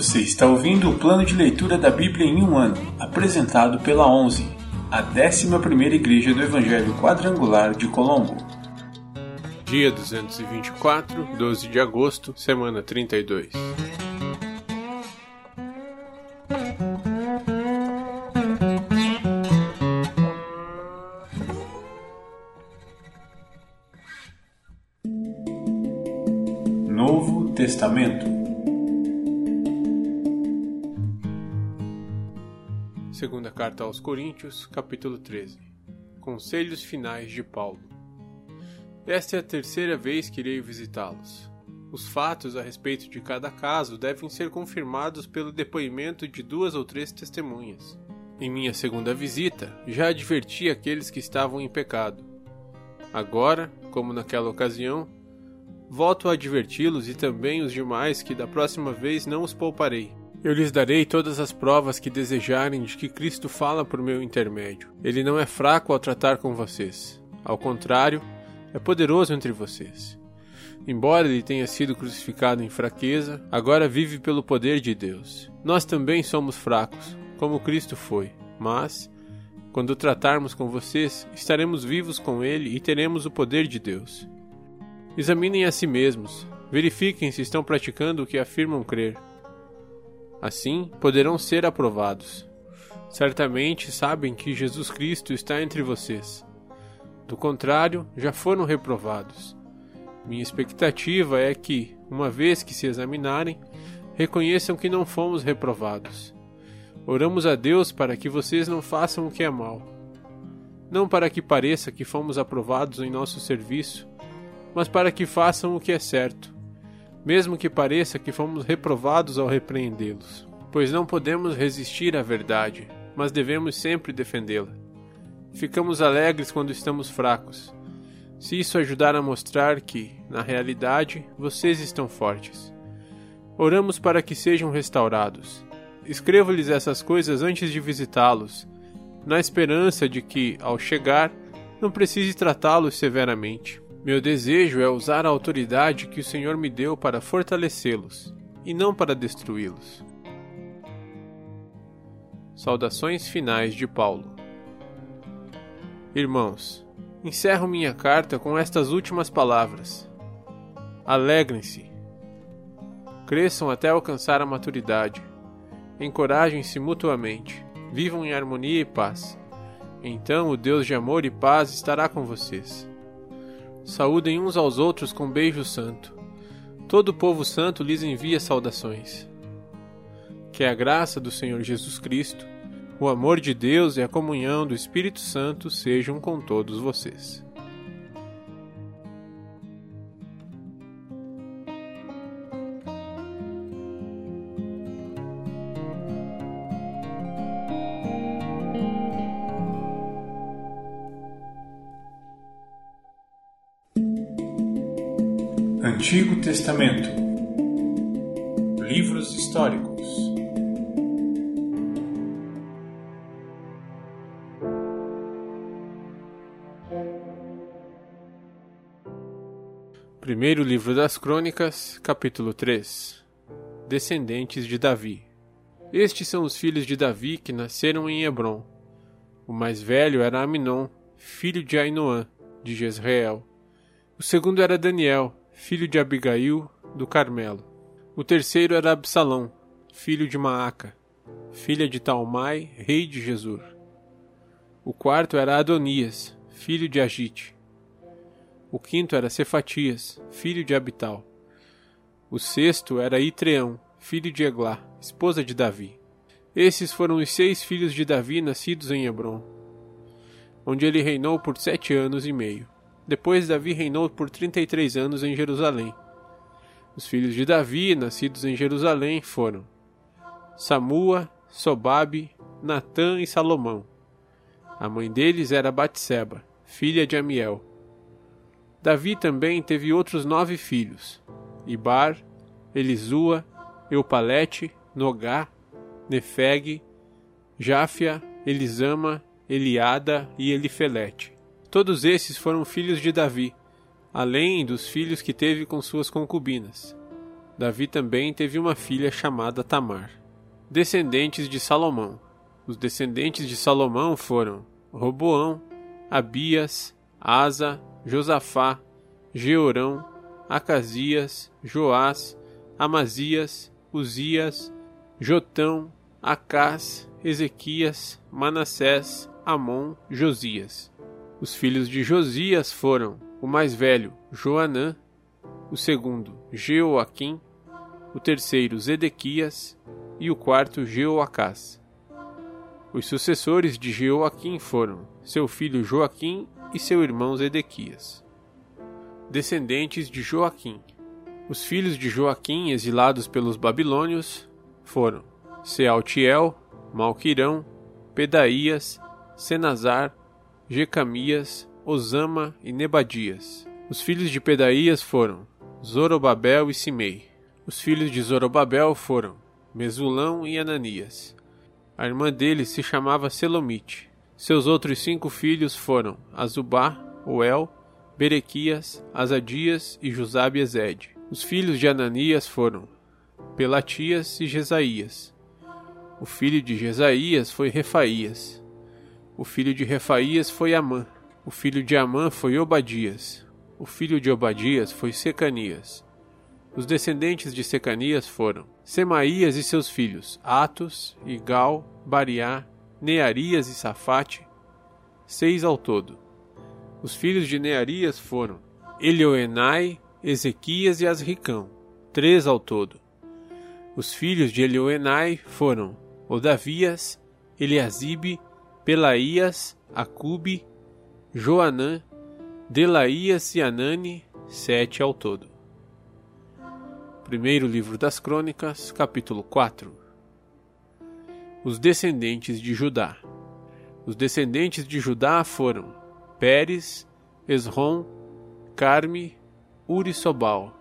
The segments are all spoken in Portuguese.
Você está ouvindo o plano de leitura da Bíblia em um ano, apresentado pela 11, a 11ª Igreja do Evangelho Quadrangular de Colombo. Dia 224, 12 de agosto, semana 32. Novo Testamento Segunda carta aos Coríntios, capítulo 13. Conselhos finais de Paulo. Esta é a terceira vez que irei visitá-los. Os fatos a respeito de cada caso devem ser confirmados pelo depoimento de duas ou três testemunhas. Em minha segunda visita, já adverti aqueles que estavam em pecado. Agora, como naquela ocasião, Volto a adverti-los e também os demais que da próxima vez não os pouparei. Eu lhes darei todas as provas que desejarem de que Cristo fala por meu intermédio. Ele não é fraco ao tratar com vocês. Ao contrário, é poderoso entre vocês. Embora ele tenha sido crucificado em fraqueza, agora vive pelo poder de Deus. Nós também somos fracos, como Cristo foi, mas, quando tratarmos com vocês, estaremos vivos com ele e teremos o poder de Deus. Examinem a si mesmos, verifiquem se estão praticando o que afirmam crer. Assim, poderão ser aprovados. Certamente sabem que Jesus Cristo está entre vocês. Do contrário, já foram reprovados. Minha expectativa é que, uma vez que se examinarem, reconheçam que não fomos reprovados. Oramos a Deus para que vocês não façam o que é mal. Não para que pareça que fomos aprovados em nosso serviço, mas para que façam o que é certo, mesmo que pareça que fomos reprovados ao repreendê-los. Pois não podemos resistir à verdade, mas devemos sempre defendê-la. Ficamos alegres quando estamos fracos, se isso ajudar a mostrar que, na realidade, vocês estão fortes. Oramos para que sejam restaurados. Escrevo-lhes essas coisas antes de visitá-los, na esperança de que, ao chegar, não precise tratá-los severamente. Meu desejo é usar a autoridade que o Senhor me deu para fortalecê-los e não para destruí-los. Saudações finais de Paulo. Irmãos, encerro minha carta com estas últimas palavras. Alegrem-se. Cresçam até alcançar a maturidade. Encorajem-se mutuamente. Vivam em harmonia e paz. Então o Deus de amor e paz estará com vocês. Saúdem uns aos outros com beijo santo. Todo o povo santo lhes envia saudações. Que a graça do Senhor Jesus Cristo, o amor de Deus e a comunhão do Espírito Santo sejam com todos vocês. Antigo Testamento Livros históricos Primeiro livro das Crônicas, capítulo 3 Descendentes de Davi Estes são os filhos de Davi que nasceram em Hebron. O mais velho era Aminon, filho de Ainoã, de Jezreel. O segundo era Daniel, filho de Abigail, do Carmelo. O terceiro era Absalão, filho de Maaca, filha de Talmai, rei de Jesur. O quarto era Adonias, filho de Agite. O quinto era Cefatias, filho de Abital. O sexto era Itreão, filho de Eglá, esposa de Davi. Esses foram os seis filhos de Davi nascidos em Hebron, onde ele reinou por sete anos e meio. Depois Davi reinou por 33 anos em Jerusalém. Os filhos de Davi, nascidos em Jerusalém, foram Samua, Sobabe, Natã e Salomão. A mãe deles era Batseba, filha de Amiel. Davi também teve outros nove filhos: Ibar, Elisua, Eupalete, Nogá, Nefeg, Jáfia, Elisama, Eliada e Elifelete. Todos esses foram filhos de Davi, além dos filhos que teve com suas concubinas. Davi também teve uma filha chamada Tamar. Descendentes de Salomão. Os descendentes de Salomão foram Roboão, Abias, Asa, Josafá, Jeorão, Acasias, Joás, Amazias, Uzias, Jotão, Acás, Ezequias, Manassés, Amon, Josias. Os filhos de Josias foram o mais velho, Joanã, o segundo, Jeoaquim, o terceiro, Zedequias e o quarto, Jeoacás. Os sucessores de Jeoaquim foram seu filho Joaquim e seu irmão Zedequias. Descendentes de Joaquim. Os filhos de Joaquim, exilados pelos babilônios, foram Sealtiel, Malquirão, Pedaías, Senazar, Jecamias, Osama e Nebadias. Os filhos de Pedaías foram Zorobabel e Simei. Os filhos de Zorobabel foram Mesulão e Ananias. A irmã dele se chamava Selomite. Seus outros cinco filhos foram Azubá, Oel, Berequias, Azadias e Jusabe Ezed. Os filhos de Ananias foram Pelatias e Jesaías. O filho de Jesaías foi Refaías. O filho de Refaías foi Amã. O filho de Amã foi Obadias. O filho de Obadias foi Secanias. Os descendentes de Secanias foram Semaías e seus filhos, Atos, Igal, Bariá, Nearias e Safate, seis ao todo. Os filhos de Nearias foram Elioenai, Ezequias e Asricão, três ao todo. Os filhos de Elioenai foram Odavias, Eliasibe, Pelaías, Acube, Joanã, Delaías e Anani, sete ao todo. Primeiro livro das Crônicas, capítulo 4 Os descendentes de Judá Os descendentes de Judá foram Pérez, Esrom, Carme, Uri Sobal.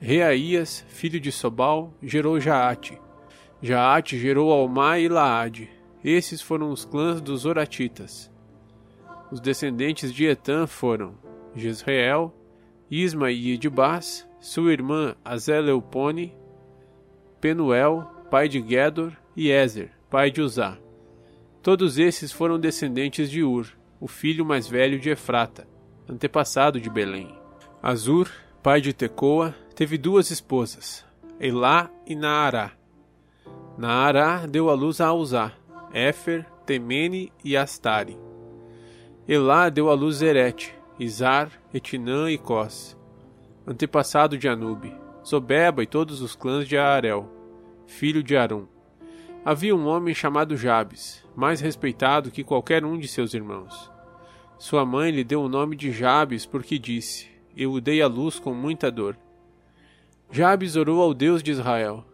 Reaías, filho de Sobal, gerou Jaate. Jaate gerou Almá e Laade. Esses foram os clãs dos Oratitas. Os descendentes de Etan foram Jezreel, Isma e Edibás, sua irmã Azeleupone, Penuel, pai de Gedor, e Ezer, pai de Uzá. Todos esses foram descendentes de Ur, o filho mais velho de Efrata, antepassado de Belém. Azur, pai de Tecoa, teve duas esposas, Elá e Naará. Naará deu à luz a Uzá, Éfer, Temene e Astari. Elá deu à luz Zerete, Izar, Etinã e Cós, antepassado de Anube, Zobeba e todos os clãs de Aarel, filho de Arum. Havia um homem chamado Jabes, mais respeitado que qualquer um de seus irmãos. Sua mãe lhe deu o nome de Jabes porque disse: Eu o dei à luz com muita dor. Jabes orou ao Deus de Israel: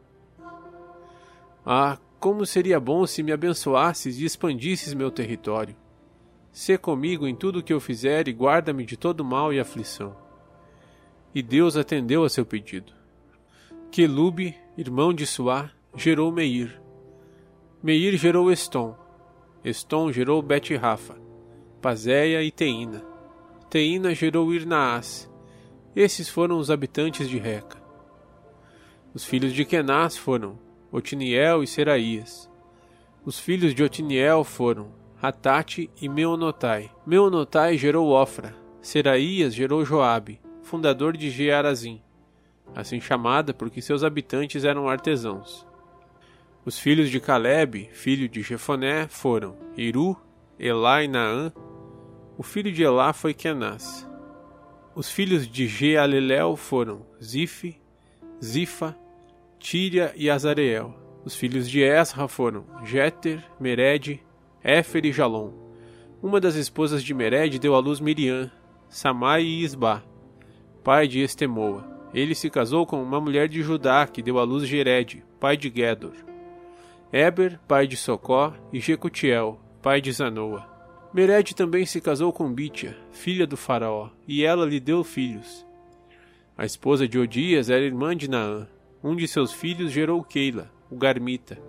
Ah, como seria bom se me abençoasses e expandisses meu território. Sê comigo em tudo o que eu fizer e guarda-me de todo mal e aflição. E Deus atendeu a seu pedido. Quelube, irmão de Suá, gerou Meir. Meir gerou Estom. Estom gerou Bet-Rafa, Pazéia e Teína. Teína gerou Irnaás. Esses foram os habitantes de Reca. Os filhos de Kenaz foram Otiniel e Seraías. Os filhos de Otiniel foram Hatate e Meonotai. Meonotai gerou Ofra. Seraías gerou Joabe, fundador de Gearazim, assim chamada porque seus habitantes eram artesãos. Os filhos de Caleb, filho de Jefoné, foram Iru, Elá e Naã. O filho de Elá foi Kenaz. Os filhos de Jealelel foram Zif, Zifa, Tíria e Azareel. Os filhos de Esra foram Jeter, Mered, Éfer e Jalom. Uma das esposas de Mered deu à luz Miriam, Samai e Isba, pai de Estemoa. Ele se casou com uma mulher de Judá que deu à luz Gered, pai de Gedor. Eber, pai de Socó, e Jecutiel, pai de Zanoa. Mered também se casou com Bítia, filha do faraó, e ela lhe deu filhos. A esposa de Odias era irmã de Naã. Um de seus filhos gerou Keila, o Garmita,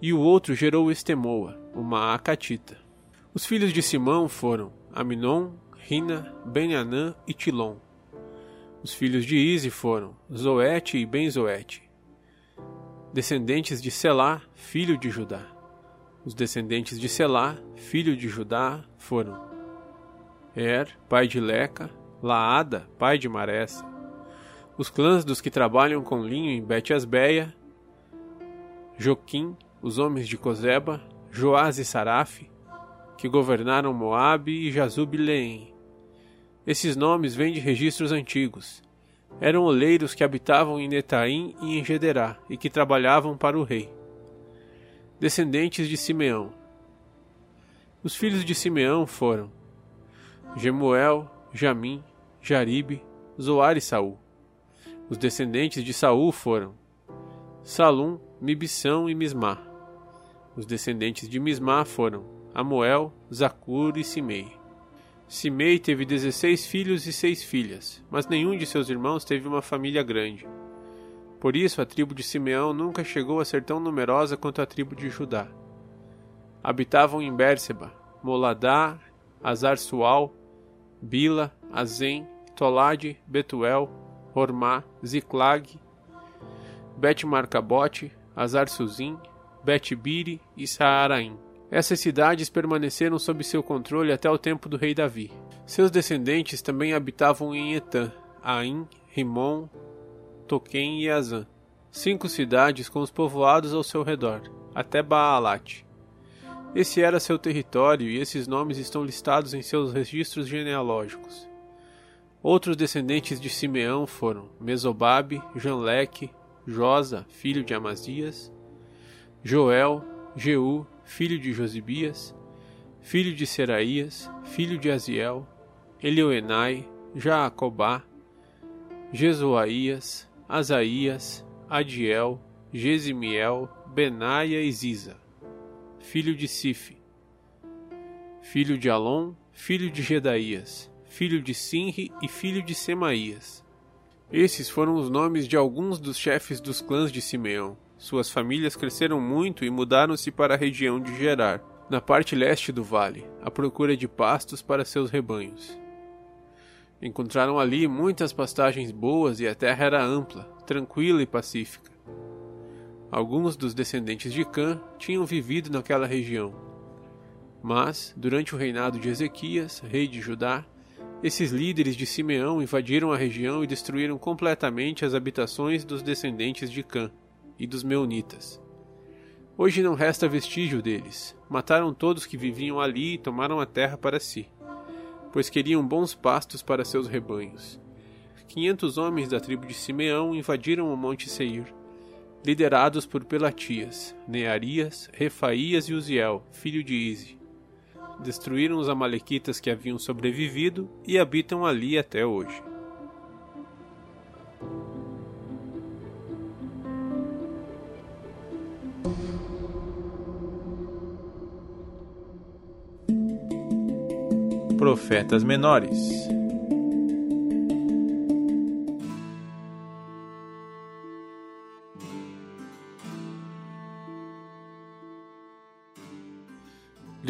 e o outro gerou Estemoa, uma Acatita. Os filhos de Simão foram Aminon, Rina, Benanã e Tilon. Os filhos de Ize foram Zoete e Benzoete, descendentes de Selá, filho de Judá. Os descendentes de Selá, filho de Judá, foram Er, pai de Leca, Laada, pai de Maressa. Os clãs dos que trabalham com linho em Bet-Asbeia, Joquim, os homens de Cozeba, Joás e Saraf, que governaram Moabe e Jazub-Leem. Esses nomes vêm de registros antigos. Eram oleiros que habitavam em Netaim e em Gederá e que trabalhavam para o rei. Descendentes de Simeão. Os filhos de Simeão foram Gemuel, Jamim, Jaribe, Zoar e Saul. Os descendentes de Saul foram Salum, Mibissão e Mismá. Os descendentes de Mismá foram Amoel, Zacur e Simei. Simei teve dezesseis filhos e seis filhas, mas nenhum de seus irmãos teve uma família grande. Por isso a tribo de Simeão nunca chegou a ser tão numerosa quanto a tribo de Judá. Habitavam em Bérseba, Moladá, Azar-Sual, Bila, Azem, Tolade, Betuel, Hormá, Ziclag, Bet-Marcabote, Azar-Suzim, Bet-Biri e Saaraim. Essas cidades permaneceram sob seu controle até o tempo do rei Davi. Seus descendentes também habitavam em Etã, Aim, Rimon, Toquém e Azã. Cinco cidades com os povoados ao seu redor, até Baalat. Esse era seu território e esses nomes estão listados em seus registros genealógicos. Outros descendentes de Simeão foram Mesobabe, Janleque, Josa, filho de Amazias, Joel, Jeú, filho de Josibias, filho de Seraías, filho de Aziel, Elioenai, Jaacobá, Jesuaías, Asaías, Adiel, Gesimiel, Benaia e Ziza filho de Sif, filho de Alon, filho de Gedaías, filho de Sinri e filho de Semaías. Esses foram os nomes de alguns dos chefes dos clãs de Simeão. Suas famílias cresceram muito e mudaram-se para a região de Gerar, na parte leste do vale, à procura de pastos para seus rebanhos. Encontraram ali muitas pastagens boas e a terra era ampla, tranquila e pacífica. Alguns dos descendentes de Cã tinham vivido naquela região. Mas, durante o reinado de Ezequias, rei de Judá, esses líderes de Simeão invadiram a região e destruíram completamente as habitações dos descendentes de Cã e dos Meunitas. Hoje não resta vestígio deles. Mataram todos que viviam ali e tomaram a terra para si, pois queriam bons pastos para seus rebanhos. Quinhentos homens da tribo de Simeão invadiram o monte Seir liderados por Pelatias, Nearias, Refaías e Uziel, filho de Ize. Destruíram os amalequitas que haviam sobrevivido e habitam ali até hoje. Profetas menores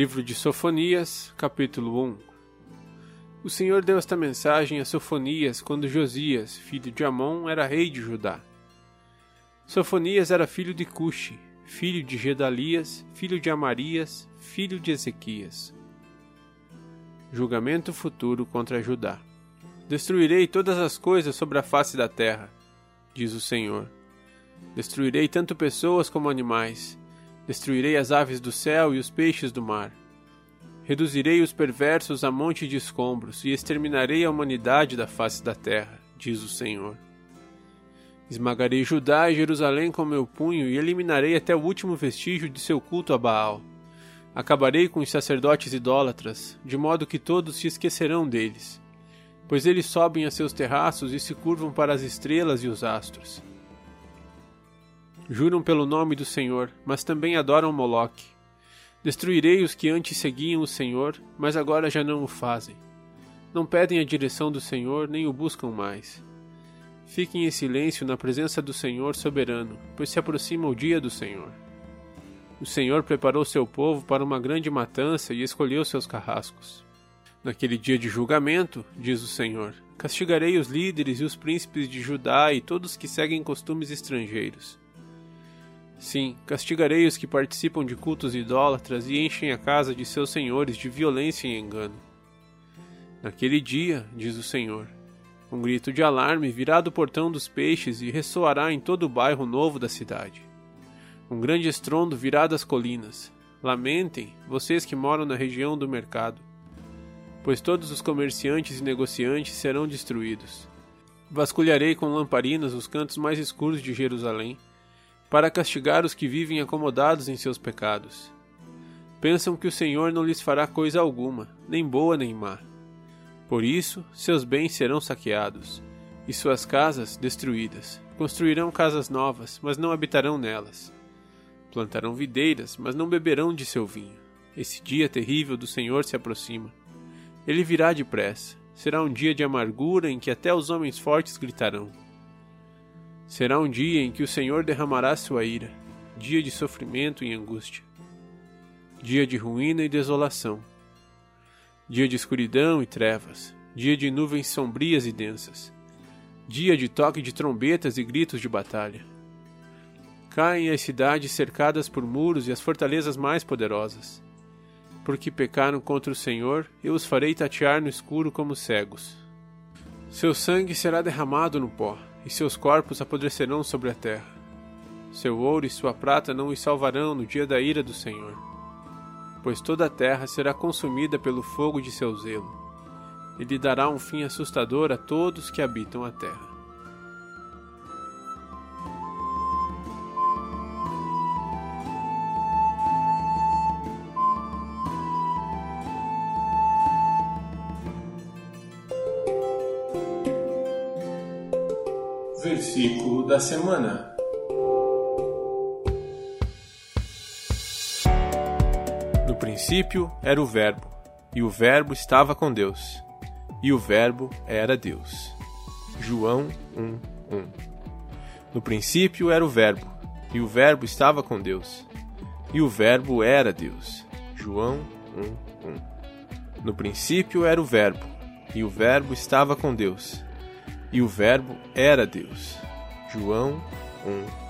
Livro de Sofonias, capítulo 1 O Senhor deu esta mensagem a Sofonias quando Josias, filho de Amon, era rei de Judá. Sofonias era filho de Cuxi, filho de Gedalias, filho de Amarias, filho de Ezequias. Julgamento futuro contra Judá. Destruirei todas as coisas sobre a face da terra, diz o Senhor. Destruirei tanto pessoas como animais Destruirei as aves do céu e os peixes do mar. Reduzirei os perversos a monte de escombros e exterminarei a humanidade da face da terra, diz o Senhor. Esmagarei Judá e Jerusalém com meu punho e eliminarei até o último vestígio de seu culto a Baal. Acabarei com os sacerdotes idólatras, de modo que todos se esquecerão deles, pois eles sobem a seus terraços e se curvam para as estrelas e os astros. Juram pelo nome do Senhor, mas também adoram Moloque. Destruirei os que antes seguiam o Senhor, mas agora já não o fazem. Não pedem a direção do Senhor, nem o buscam mais. Fiquem em silêncio na presença do Senhor soberano, pois se aproxima o dia do Senhor. O Senhor preparou seu povo para uma grande matança e escolheu seus carrascos. Naquele dia de julgamento, diz o Senhor, castigarei os líderes e os príncipes de Judá e todos que seguem costumes estrangeiros. Sim, castigarei os que participam de cultos idólatras e enchem a casa de seus senhores de violência e engano. Naquele dia, diz o Senhor, um grito de alarme virá do portão dos peixes e ressoará em todo o bairro novo da cidade. Um grande estrondo virá das colinas. Lamentem, vocês que moram na região do mercado, pois todos os comerciantes e negociantes serão destruídos. Vasculharei com lamparinas os cantos mais escuros de Jerusalém para castigar os que vivem acomodados em seus pecados. Pensam que o Senhor não lhes fará coisa alguma, nem boa nem má. Por isso, seus bens serão saqueados, e suas casas destruídas. Construirão casas novas, mas não habitarão nelas. Plantarão videiras, mas não beberão de seu vinho. Esse dia terrível do Senhor se aproxima. Ele virá depressa. Será um dia de amargura em que até os homens fortes gritarão. Será um dia em que o Senhor derramará sua ira, dia de sofrimento e angústia, dia de ruína e desolação, dia de escuridão e trevas, dia de nuvens sombrias e densas, dia de toque de trombetas e gritos de batalha. Caem as cidades cercadas por muros e as fortalezas mais poderosas. Porque pecaram contra o Senhor, eu os farei tatear no escuro como cegos. Seu sangue será derramado no pó e seus corpos apodrecerão sobre a terra. Seu ouro e sua prata não os salvarão no dia da ira do Senhor, pois toda a terra será consumida pelo fogo de seu zelo. Ele dará um fim assustador a todos que habitam a terra. Da semana. No princípio era o Verbo, e o Verbo estava com Deus, e o Verbo era Deus. João 1:1. No princípio era o Verbo, e o Verbo estava com Deus, e o Verbo era Deus. João 1:1. No princípio era o Verbo, e o Verbo estava com Deus e o Verbo era Deus. João 1, 1.